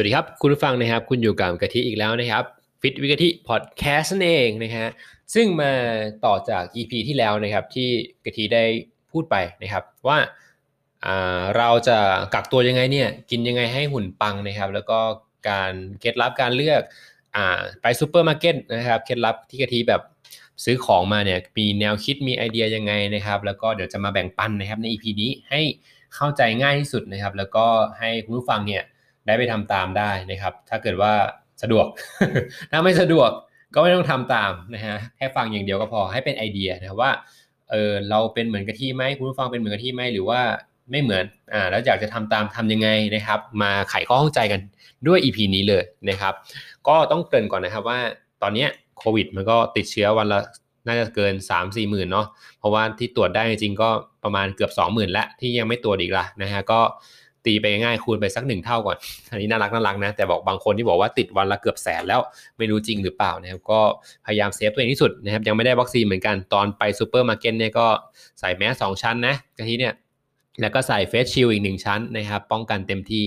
วัสดีครับ คุณผู้ฟังนะครับ คุณอยู่กับกะทิอีกแล้วนะครับ Fit with กะทิพอดแคสต์นั่นเองนะฮะซึ่งมาต่อจาก EP ที่แล้วนะครับ ที่กะทิได้พูดไปนะครับ ว่าเราจะกักตัวยังไงเนี่ย กินยังไงให้หุ่นปังนะครับ แล้วก็การเคล็ดลับการเลือกอไปซูเปอร์มาร์เก็ตนะครับเคล็ดลับที่กะทิแบบซื้อของมาเนี่ยมีแนวคิดมีไอเดียยังไงนะครับ แล้วก็เดี๋ยวจะมาแบ่งปันนะครับใน EP นี้ให้เข้าใจง่ายที่สุดนะครับ แล้วก็ให้คุณผู้ฟังเนี่ย ได้ไปทำตามได้นะครับ ถ้าเกิดว่าสะดวก ถ้าไม่สะดวกก็ไม่ต้องทำตามนะฮะแค่ฟังอย่างเดียวก็พอให้เป็นไอเดียนะครับว่าเออเราเป็นเหมือนกะทิไหมคุณผู้ฟังเป็นเหมือนกะทิไหมหรือว่าไม่เหมือนอ่าแล้วอยากจะทำตามทํำยังไงนะครับ มาไขข้อข้องใจกันด้วย EP นี้เลยนะครับ ก็ต้องเกริ่นก่อนนะครับว่าตอนนี้โควิดมันก็ติดเชื้อวันละน่าจะเกิน 3 4หมื่นเนาะเพราะว่าที่ตรวจได้จริงก็ประมาณเกือบ 20,000 แล้วที่ยังไม่ตรวจอีกละนะฮะก็ ตีไปง่ายคูณไปสักหนึ่งเท่าก่อน อันนี้น่ารักน่ารักนะ แต่บอกบางคนที่บอกว่าติดวันละเกือบแสนแล้วไม่รู้จริงหรือเปล่านะครับก็พยายาม save ตัวเองที่สุดนะครับยังไม่ได้วัคซีนเหมือนกันตอนไปซูเปอร์มาร์เก็ตเนี่ยก็ใส่แมสสองชั้นนะกะทิเนี่ยแล้วก็ใส่ face shield อีกหนึ่งชั้นนะครับป้องกันเต็มที่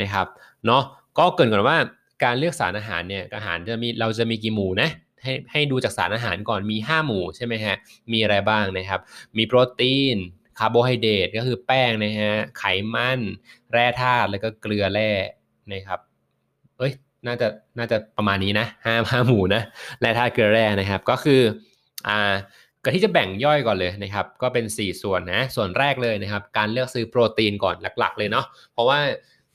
นะครับเนาะก็เกริ่นก่อนว่าการเลือกสารอาหารเนี่ยอาหารจะมีเราจะมีกี่หมู่นะให้ให้ดูจากสารอาหารก่อนมี 5 หมู่ใช่ไหมฮะมีอะไรบ้างนะครับ มีโปรตีน คาร์โบไฮเดรตก็คือแป้งนะฮะไขมัน แร่ธาตุแล้วก็เกลือแร่นะครับเอ้ยน่าจะน่าจะประมาณนี้นะห้าห้าหมู่นะแร่ธาตุเกลือแร่นะครับ ก็คืออ่าก็ที่จะแบ่งย่อยก่อนเลยนะครับ ก็เป็น 4 ส่วนนะส่วนแรกเลยนะครับ การเลือกซื้อโปรตีนก่อนหลัก ๆ เลยเนาะเพราะว่า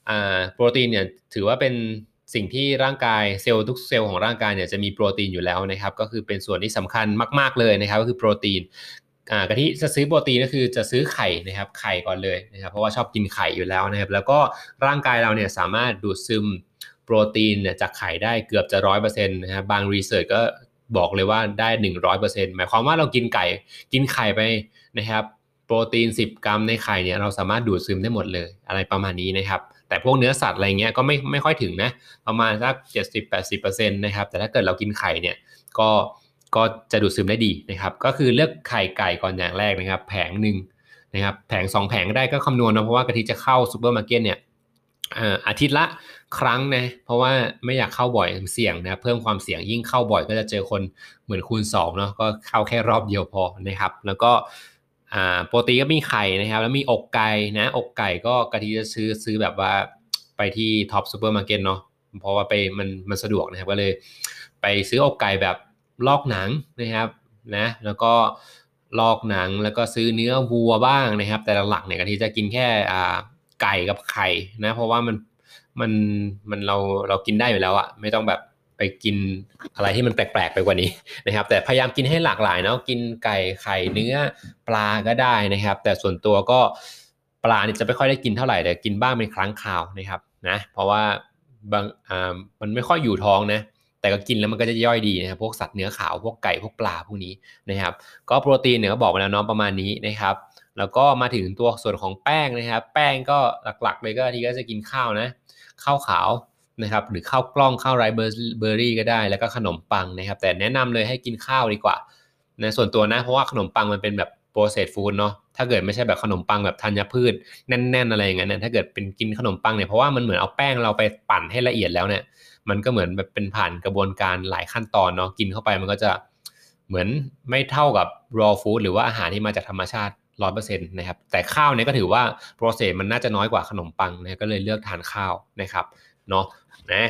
อ่าโปรตีนเนี่ยถือว่าเป็นสิ่งที่ร่างกายเซลล์ทุกเซลล์ของร่างกายเนี่ยจะมีโปรตีนอยู่แล้วนะครับ ก็คือเป็นส่วนที่สำคัญมาก ๆเลยนะครับ ก็คือโปรตีน อ่ากะทิจะซื้อโปรตีนก็คือจะซื้อไข่นะครับไข่ก่อนเลยนะครับเพราะว่าชอบกินไข่อยู่แล้วนะครับ แล้วก็ร่างกายเราเนี่ยสามารถดูดซึมโปรตีนเนี่ยจากไข่ได้เกือบจะร้อยเปอร์เซ็นต์นะครับบาง research ก็บอกเลยว่าได้หนึ่งร้อยเปอร์เซ็นต์หมายความว่าเรากินไก่กินไข่ไปนะครับโปรตีน 10 กรัมในไข่เนี่ยเราสามารถดูดซึมได้หมดเลยอะไรประมาณนี้นะครับแต่พวกเนื้อสัตว์อะไรเงี้ยก็ไม่ไม่ค่อยถึงนะประมาณสัก 70-80%นะครับแต่ถ้าเกิดเรากินไข่เนี่ยก็ ก็จะดูดซึมได้ดีนะครับ ก็คือเลือกไข่ไก่ก่อนอย่างแรกนะครับ แผงหนึ่งนะครับ แผง 2 แผงก็ได้ก็คำนวณนะเพราะว่ากะทิจะเข้าซูเปอร์มาร์เก็ตเนี่ยอาทิตย์ละครั้งนะเพราะว่าไม่อยากเข้าบ่อยเสี่ยงนะเพิ่มความเสี่ยงยิ่งเข้าบ่อยก็จะเจอคนเหมือนคูณ2เนาะก็เข้าแค่รอบเดียวพอนะครับ แล้วก็โปรตีนก็มีไข่นะครับ แล้วมีอกไก่นะอกไก่ก็กะทิจะซื้อซื้อแบบว่าไปที่ Tops ซูเปอร์มาร์เก็ตเนาะเพราะว่าไปมันมันสะดวกนะครับก็เลย ไปซื้ออกไก่แบบ ลอกหนังนะครับนะแล้วก็ลอกหนังแล้วก็ซื้อเนื้อวัวบ้างนะครับ แต่หลักๆเนี่ยกะทิจะกินแค่ไก่กับไข่นะเพราะว่ามันมันมันเราเรากินได้อยู่แล้วอะไม่ต้องแบบไปกินอะไรที่มันแปลกๆไปกว่านี้นะครับ แต่พยายามกินให้หลากหลายเนาะกินไก่ไข่เนื้อปลาก็ได้นะครับ แต่ส่วนตัวก็ปลาเนี่ยจะไม่ค่อยได้กินเท่าไหร่แต่กินบ้างเป็นครั้งคราวนะครับนะเพราะว่าบางอ่ามันไม่ค่อยอยู่ท้องนะ แต่ก็กินแล้วมันก็จะย่อยดีนะครับพวกสัตว์เนื้อขาวพวกไก่พวกปลาพวกนี้นะครับก็โปรตีนเนี่ยก็บอกมาแล้วเนาะประมาณนี้นะครับแล้วก็มาถึงตัวส่วนของแป้งนะครับแป้งก็หลักๆ เลยก็ทีก็จะกินข้าวนะข้าวขาวนะครับหรือข้าวกล้องข้าวไรเบอร์รี่ก็ได้ แล้วก็ขนมปังนะครับ แต่แนะนำเลยให้กินข้าวดีกว่านะส่วนตัวนะเพราะว่าขนมปังมันเป็นแบบโปรเซสฟู้ดเนาะถ้าเกิดไม่ใช่แบบขนมปังแบบธัญพืชแน่น ๆ อะไรอย่างเงี้ยถ้าเกิดเป็นกินขนมปังเนี่ยเพราะว่ามันเหมือนเอาแป้งเราไปปั่นให้ละเอียดแล้วเนี่ย มันก็เหมือนแบบเป็นผ่านกระบวนการหลายขั้นตอนเนาะกินเข้าไปมันก็จะเหมือนไม่เท่ากับ raw food หรือว่าอาหารที่มาจากธรรมชาติร้อยเปอร์เซ็นต์นะครับแต่ข้าวเนี่ยก็ถือว่า process มันน่าจะน้อยกว่าขนมปังนะก็เลยเลือกทานข้าวนะครับเนาะนะ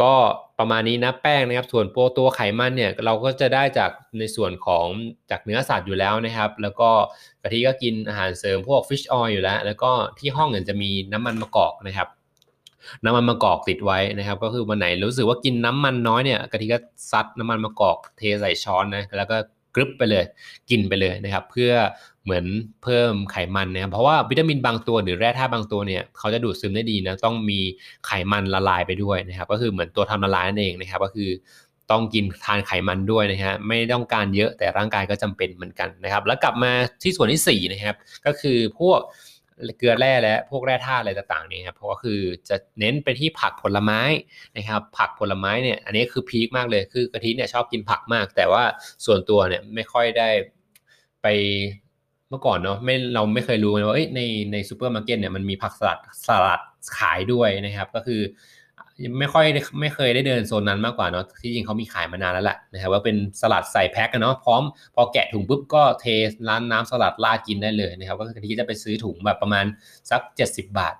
ก็ประมาณนี้นะแป้งนะครับส่วนโปรตัวไขมันเนี่ยเราก็จะได้จากในส่วนของจากเนื้อสัตว์อยู่แล้วนะครับ แล้วก็กะทิก็กินอาหารเสริมพวกฟิชออยอยู่แล้ว แล้วก็ที่ห้องเนี่ยจะมีน้ำมันมะกอกนะครับ น้ำมันมะกอกติดไว้นะครับ ก็คือวันไหนรู้สึกว่ากินน้ำมันน้อยเนี่ยกะทิก็ซัดน้ำมันมะกอกเทใส่ช้อนนะแล้วก็กรึบไปเลย กินไปเลยนะครับ เพื่อเหมือนเพิ่มไขมันนะครับเพราะว่าวิตามินบางตัวหรือแร่ธาตุบางตัวเนี่ยเขาจะดูดซึมได้ดีนะต้องมีไขมันละลายไปด้วยนะครับ ก็คือเหมือนตัวทำละลายนั่นเองนะครับ ก็คือต้องกินทานไขมันด้วยนะฮะไม่ต้องการเยอะแต่ร่างกายก็จำเป็นเหมือนกันนะครับ แล้วกลับมาที่ส่วนที่4นะครับ ก็คือพวก เกลือแร่และพวกแร่ธาตุอะไรต่างๆนี่ครับเพราะว่าคือจะเน้นไปที่ผักผลไม้นะครับ ผักผลไม้เนี่ยอันนี้คือพีคมากเลยคือกะทิเนี่ยชอบกินผักมาก แต่ว่าส่วนตัวเนี่ยไม่ค่อยได้ไปเมื่อก่อนเนาะไม่เราไม่เคยรู้เลยว่าในในซูเปอร์มาร์เก็ตเนี่ยมันมีผักสลัดสลัดขายด้วยนะครับ ก็คือ ไม่ค่อยไม่เคยได้เดินโซนนั้นมากกว่าเนาะที่จริงเขามีขายมานานแล้วแหละนะครับว่าเป็นสลัดใส่แพ็คกันเนาะพร้อมพอแกะถุงปุ๊บก็เทร้านน้ำสลัดลาดกินได้เลยนะครับก็คือทิจะไปซื้อถุงแบบประมาณสัก 70 บาท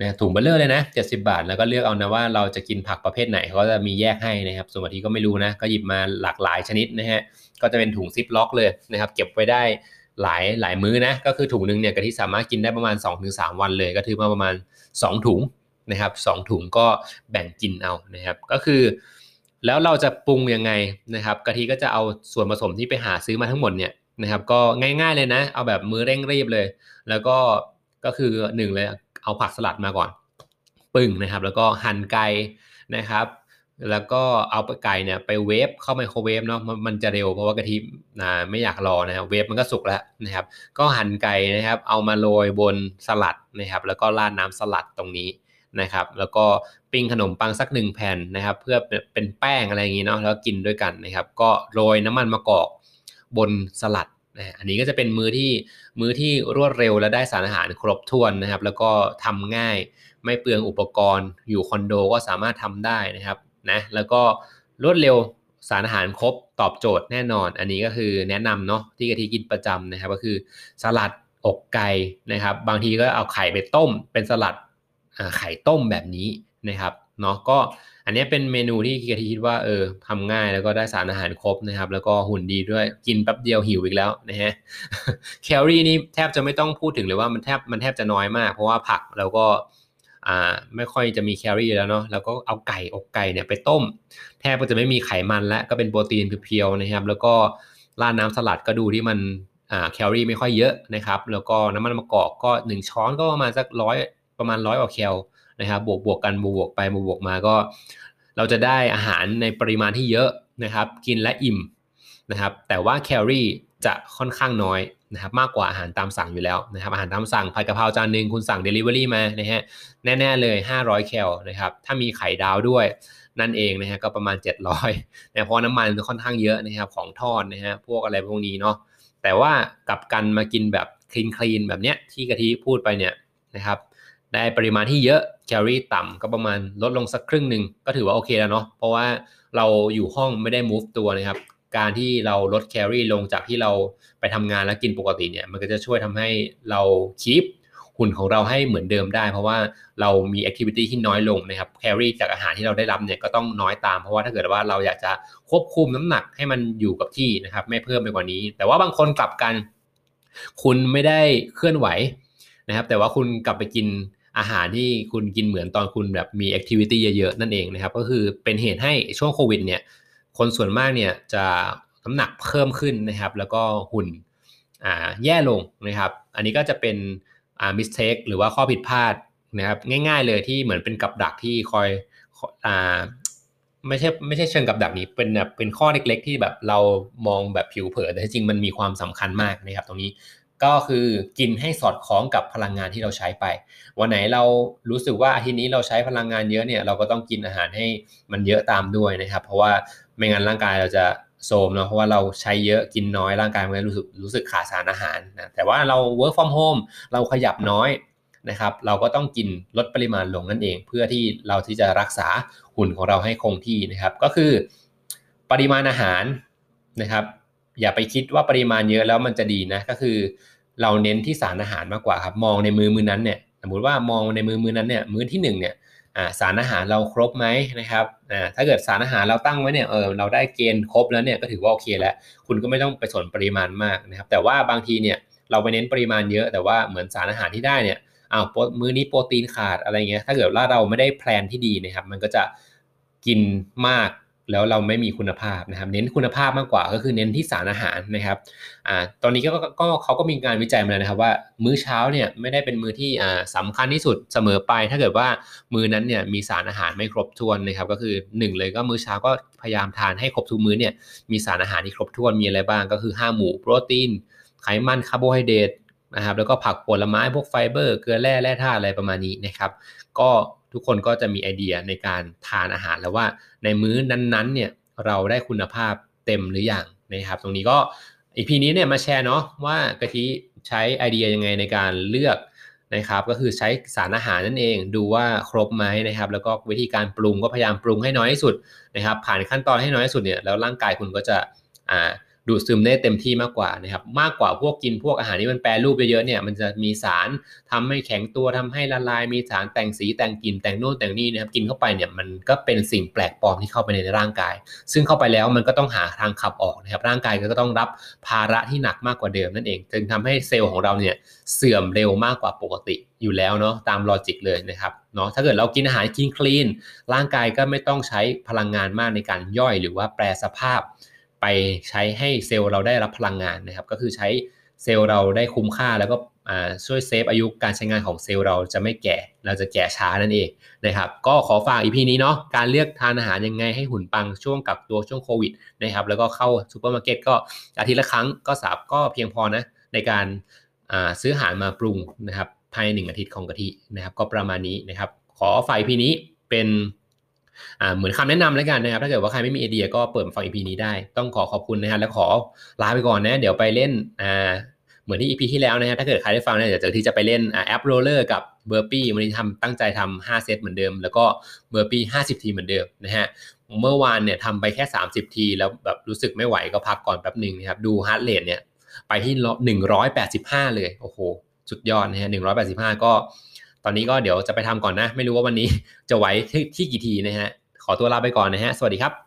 นะถุงเบ้อเร่อเลยนะ 70 บาท แล้วก็เลือกเอานะว่าเราจะกินผักประเภทไหนเขาจะมีแยกให้นะครับส่วนบางทีก็ไม่รู้นะก็หยิบมาหลากหลายชนิดนะฮะก็จะเป็นถุงซิปล็อกเลยนะครับเก็บไว้ได้หลายหลายมื้อนะก็คือถุงหนึ่งเนี่ยกะทิสามารถกินได้ประมาณ 2-3 วันเลย ก็ถือมาประมาณ 2 ถุง นะครับสถุงก็แบ่งกินเอานะครับก็คือ แล้วเราจะปรุงยังไงนะครับกะทิก็จะเอาส่วนผสมที่ไปหาซื้อมาทั้งหมดเนี่ยนะครับก็ง่ายๆเลยนะ เอาแบบมือเร่งรีบเลย แล้วก็ก็คือหนึ่งเลยเอาผักสลัดมาก่อน ปึ้งนะครับ แล้วก็หั่นไก่นะครับแล้วก็เอาไก่เนี่ยไปเวฟเข้าไมโครเวฟเนาะมันจะเร็วเพราะว่ากะทินะไม่อยากรอนะครับเวฟมันก็สุกแล้วนะครับ ก็หั่นไก่นะครับ เอามาโรยบนสลัดนะครับ แล้วก็ราดน้ำสลัดตรงนี้ นะครับแล้วก็ปิ้งขนมปังสักหนึ่งแผ่นนะครับเพื่อเป็นแป้งอะไรอย่างนี้เนาะแล้วกินด้วยกันนะครับก็โรยน้ำมันมะกอกบนสลัดนะอันนี้ก็จะเป็นมื้อที่มื้อที่รวดเร็วและได้สารอาหารครบถ้วนนะครับ แล้วก็ทำง่ายไม่เปลืองอุปกรณ์ อยู่คอนโดก็สามารถทำได้นะครับนะแล้วก็รวดเร็วสารอาหารครบตอบโจทย์แน่นอน อันนี้ก็คือแนะนำเนาะที่กะทิกินประจำนะครับ ก็คือสลัดอกไก่นะครับ บางทีก็เอาไข่ไปต้มเป็นสลัด ไข่ต้มแบบนี้นะครับเนาะก็อันนี้เป็นเมนูที่กะทิคิดว่าเออทำง่ายแล้วก็ได้สารอาหารครบนะครับ แล้วก็หุ่นดีด้วยกินแป๊บเดียวหิวอีกแล้วนะฮะแคลอรี่นี่แทบจะไม่ต้องพูดถึงเลยว่ามันแทบมันแทบจะน้อยมาก เพราะว่าผักแล้วก็อ่าไม่ค่อยจะมีแคลอรี่แล้วเนาะแล้วก็เอาไก่อกไก่เนี่ยไปต้ม แทบก็จะไม่มีไขมันและก็เป็นโปรตีนเพียวๆนะครับ แล้วก็ราดน้ำสลัดก็ดูที่มันอ่าแคลอรี่ไม่ค่อยเยอะนะครับ แล้วก็น้ำมันมะกอกก็ 1 ช้อนก็ประมาณสักร้อย ประมาณร้อยกว่าแคลนะครับบวกบวกกันบวกไปบวกมาก็ เราจะได้อาหารในปริมาณที่เยอะนะครับ กินและอิ่มนะครับ แต่ว่าแคลอรี่จะค่อนข้างน้อยนะครับมากกว่าอาหารตามสั่งอยู่แล้วนะครับอาหารตามสั่งผัดกะเพราจานหนึ่งคุณสั่ง Delivery มานะฮะแน่ ๆ เลย 500 แคลนะครับถ้ามีไข่ดาวด้วยนั่นเองนะฮะก็ประมาณ 700นะเพราะน้ำมันค่อนข้างเยอะนะครับของทอดนะฮะพวกอะไรพวกนี้เนาะแต่ว่ากับกันมากินแบบคลีนคลีนแบบเนี้ยที่กะทิพูดไปเนี่ยนะครับ ได้ปริมาณที่เยอะแคลอรี่ต่ำก็ประมาณลดลงสักครึ่งหนึ่งก็ถือว่าโอเคแล้วเนาะเพราะว่าเราอยู่ห้องไม่ได้ move ตัวนะครับการที่เราลดแคลอรี่ลงจากที่เราไปทำงานแล้วกินปกติเนี่ยมันก็จะช่วยทำให้เรา keep หุ่นของเราให้เหมือนเดิมได้ เพราะว่าเรามี activity ที่น้อยลงนะครับแคลอรี่จากอาหารที่เราได้รับเนี่ยก็ต้องน้อยตามเพราะว่าถ้าเกิดว่าเราอยากจะควบคุมน้ำหนักให้มันอยู่กับที่นะครับไม่เพิ่มไปกว่านี้ แต่ว่าบางคนกลับกัน คุณไม่ได้เคลื่อนไหวนะครับ แต่ว่าคุณกลับไปกิน อาหารที่คุณกินเหมือนตอนคุณแบบมี activity เยอะๆนั่นเองนะครับ ก็คือเป็นเหตุให้ช่วงโควิดเนี่ยคนส่วนมากเนี่ยจะน้ำหนักเพิ่มขึ้นนะครับ แล้วก็หุ่นอ่าแย่ลงนะครับ อันนี้ก็จะเป็นอ่ามิสเทคหรือว่าข้อผิดพลาดนะครับง่ายๆเลยที่เหมือนเป็นกับดักที่คอยอ่าไม่ใช่ไม่ใช่เชิงกับดักนี้เป็นแบบเป็นข้อเล็กๆ ที่แบบเรามองแบบผิวเผินแต่จริงมันมีความสำคัญมากนะครับ ตรงนี้ ก็คือกินให้สอดคล้องกับพลังงานที่เราใช้ไป วันไหนเรารู้สึกว่าอาทิตย์นี้เราใช้พลังงานเยอะเนี่ยเราก็ต้องกินอาหารให้มันเยอะตามด้วยนะครับ เพราะว่าไม่งั้นร่างกายเราจะโทมเนาะเพราะว่าเราใช้เยอะกินน้อยร่างกายมันรู้สึกรู้สึกขาดสารอาหารนะแต่ว่าเรา work from home เราขยับน้อยนะครับ เราก็ต้องกินลดปริมาณลงนั่นเอง เพื่อที่เราที่จะรักษาหุ่นของเราให้คงที่นะครับ ก็คือปริมาณอาหารนะครับ อย่าไปคิดว่าปริมาณเยอะแล้วมันจะดีนะก็คือ เราเน้นที่สารอาหารมากกว่าครับ มองในมือมือนั้นเนี่ยสมมติว่ามองในมือมือนั้นเนี่ยมื้อที่1เนี่ยสารอาหารเราครบไหมนะครับถ้าเกิดสารอาหารเราตั้งไว้เนี่ยเออเราได้เกณฑ์ครบแล้วเนี่ยก็ถือว่าโอเคแล้ว คุณก็ไม่ต้องไปสนปริมาณมากนะครับแต่ว่าบางทีเนี่ยเราไปเน้นปริมาณเยอะแต่ว่าเหมือนสารอาหารที่ได้เนี่ยอ้าวมื้อนี้โปรตีนขาดอะไรเงี้ยถ้าเกิดว่าเราไม่ได้แพลนที่ดีนะครับมันก็จะกินมาก แล้วเราไม่มีคุณภาพนะครับ เน้นคุณภาพมากกว่าก็คือเน้นที่สารอาหารนะครับอ่าตอนนี้ก็ก็เขาก็มีการวิจัยมาแล้วนะครับว่า มื้อเช้าเนี่ยไม่ได้เป็นมื้อที่อ่าสำคัญที่สุดเสมอไป ถ้าเกิดว่ามื้อนั้นเนี่ยมีสารอาหารไม่ครบถ้วนนะครับก็คือ 1 เลยก็มื้อเช้าก็พยายามทานให้ครบทุกมื้อเนี่ยมีสารอาหารที่ครบถ้วนมีอะไรบ้างก็คือ5หมู่โปรตีนไขมันคาร์โบไฮเดรตนะครับแล้วก็ผักผลไม้พวกไฟเบอร์เกลือแร่แร่ธาตุอะไรประมาณนี้นะครับ ก็ ทุกคนก็จะมีไอเดียในการทานอาหารแล้วว่าในมื้อนั้นๆเนี่ยเราได้คุณภาพเต็มหรืออยังนะครับ ตรงนี้ก็อีพีนี้เนี่ยมาแชร์เนาะว่ากะทิใช้ไอเดียยังไงในการเลือกนะครับ ก็คือใช้สารอาหารนั่นเองดูว่าครบไหมนะครับ แล้วก็วิธีการปรุงก็พยายามปรุงให้น้อยที่สุดนะครับ ผ่านขั้นตอนให้น้อยที่สุดเนี่ยแล้วร่างกายคุณก็จะอ่า ดูดซึมได้เต็มที่มากกว่านะครับมากกว่าพวกกินพวกอาหารที่มันแปรรูปเยอะๆเนี่ยมันจะมีสารทำให้แข็งตัวทำให้ละลาย มีสารแต่งสีแต่งกลิ่นแต่งโน่นแต่งนี่นะครับกินเข้าไปเนี่ยมันก็เป็นสิ่งแปลกปลอมที่เข้าไปในร่างกาย ซึ่งเข้าไปแล้วมันก็ต้องหาทางขับออกนะครับร่างกายก็ต้องรับภาระที่หนักมากกว่าเดิมนั่นเองจึงทำให้เซลล์ของเราเนี่ยเสื่อมเร็วมากกว่าปกติอยู่แล้วเนาะตาม logic เลยนะครับเนาะถ้าเกิดเรากินอาหารกิน clean ร่างกายก็ไม่ต้องใช้พลังงานมากในการย่อยหรือว่าแปรสภาพ ไปใช้ให้เซลล์เราได้รับพลังงานนะครับ ก็คือใช้เซลล์เราได้คุ้มค่าแล้วก็ช่วย save อายุการใช้งานของเซลล์เราจะไม่แก่ เราจะแก่ช้านั่นเองนะครับ ก็ขอฝาก EP นี้เนาะการเลือกทานอาหารยังไงให้หุ่นปังช่วงกักตัวช่วงโควิดนะครับ แล้วก็เข้าซูเปอร์มาร์เก็ตก็อาทิตย์ละครั้งก็สาบก็เพียงพอนะในการซื้ออาหารมาปรุงนะครับภายในหนึ่งอาทิตย์ของกะทินะครับ ก็ประมาณนี้นะครับ ขอฝาก EP นี้เป็น เหมือนคำแนะนำแล้วกันนะครับ ถ้าเกิดว่าใครไม่มีไอเดียก็เปิดฟัง EP นี้ได้ ต้องขอขอบคุณนะครับและขอลาไปก่อนนะ เดี๋ยวไปเล่นเหมือนที่ EP ที่แล้วนะฮะถ้าเกิดใครได้ฟังเนี่ยเดี๋ยวทิจะไปเล่น ab roller กับburpee วันนี้ทำตั้งใจทำ5เซตเหมือนเดิม แล้วก็ burpee 50ทีเหมือนเดิมนะฮะเมื่อวานเนี่ยทำไปแค่ 30 ที แล้วแบบรู้สึกไม่ไหวก็พักก่อนแป๊บหนึ่งนะครับดู heart rate เนี่ยไปที่ 185 เลย โอ้โหสุดยอดนะฮะ185 ก็ ตอนนี้ก็เดี๋ยวจะไปทำก่อนนะ ไม่รู้ว่าวันนี้จะไหวที่กี่ทีนะฮะ ขอตัวลาไปก่อนนะฮะ สวัสดีครับ